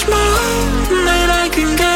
small night I can get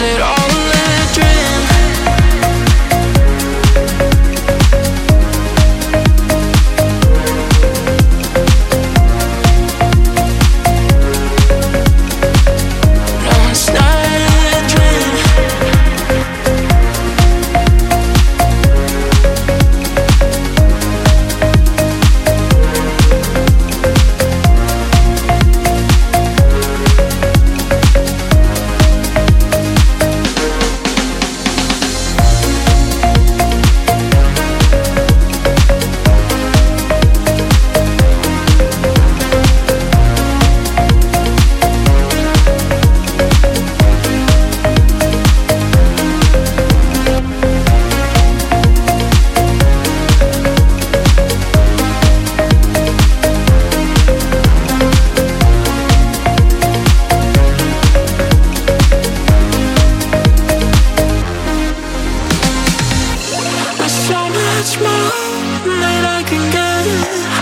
it all. much more than I can get.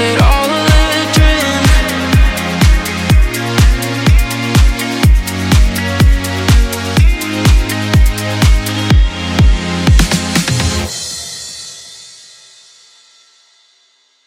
it all.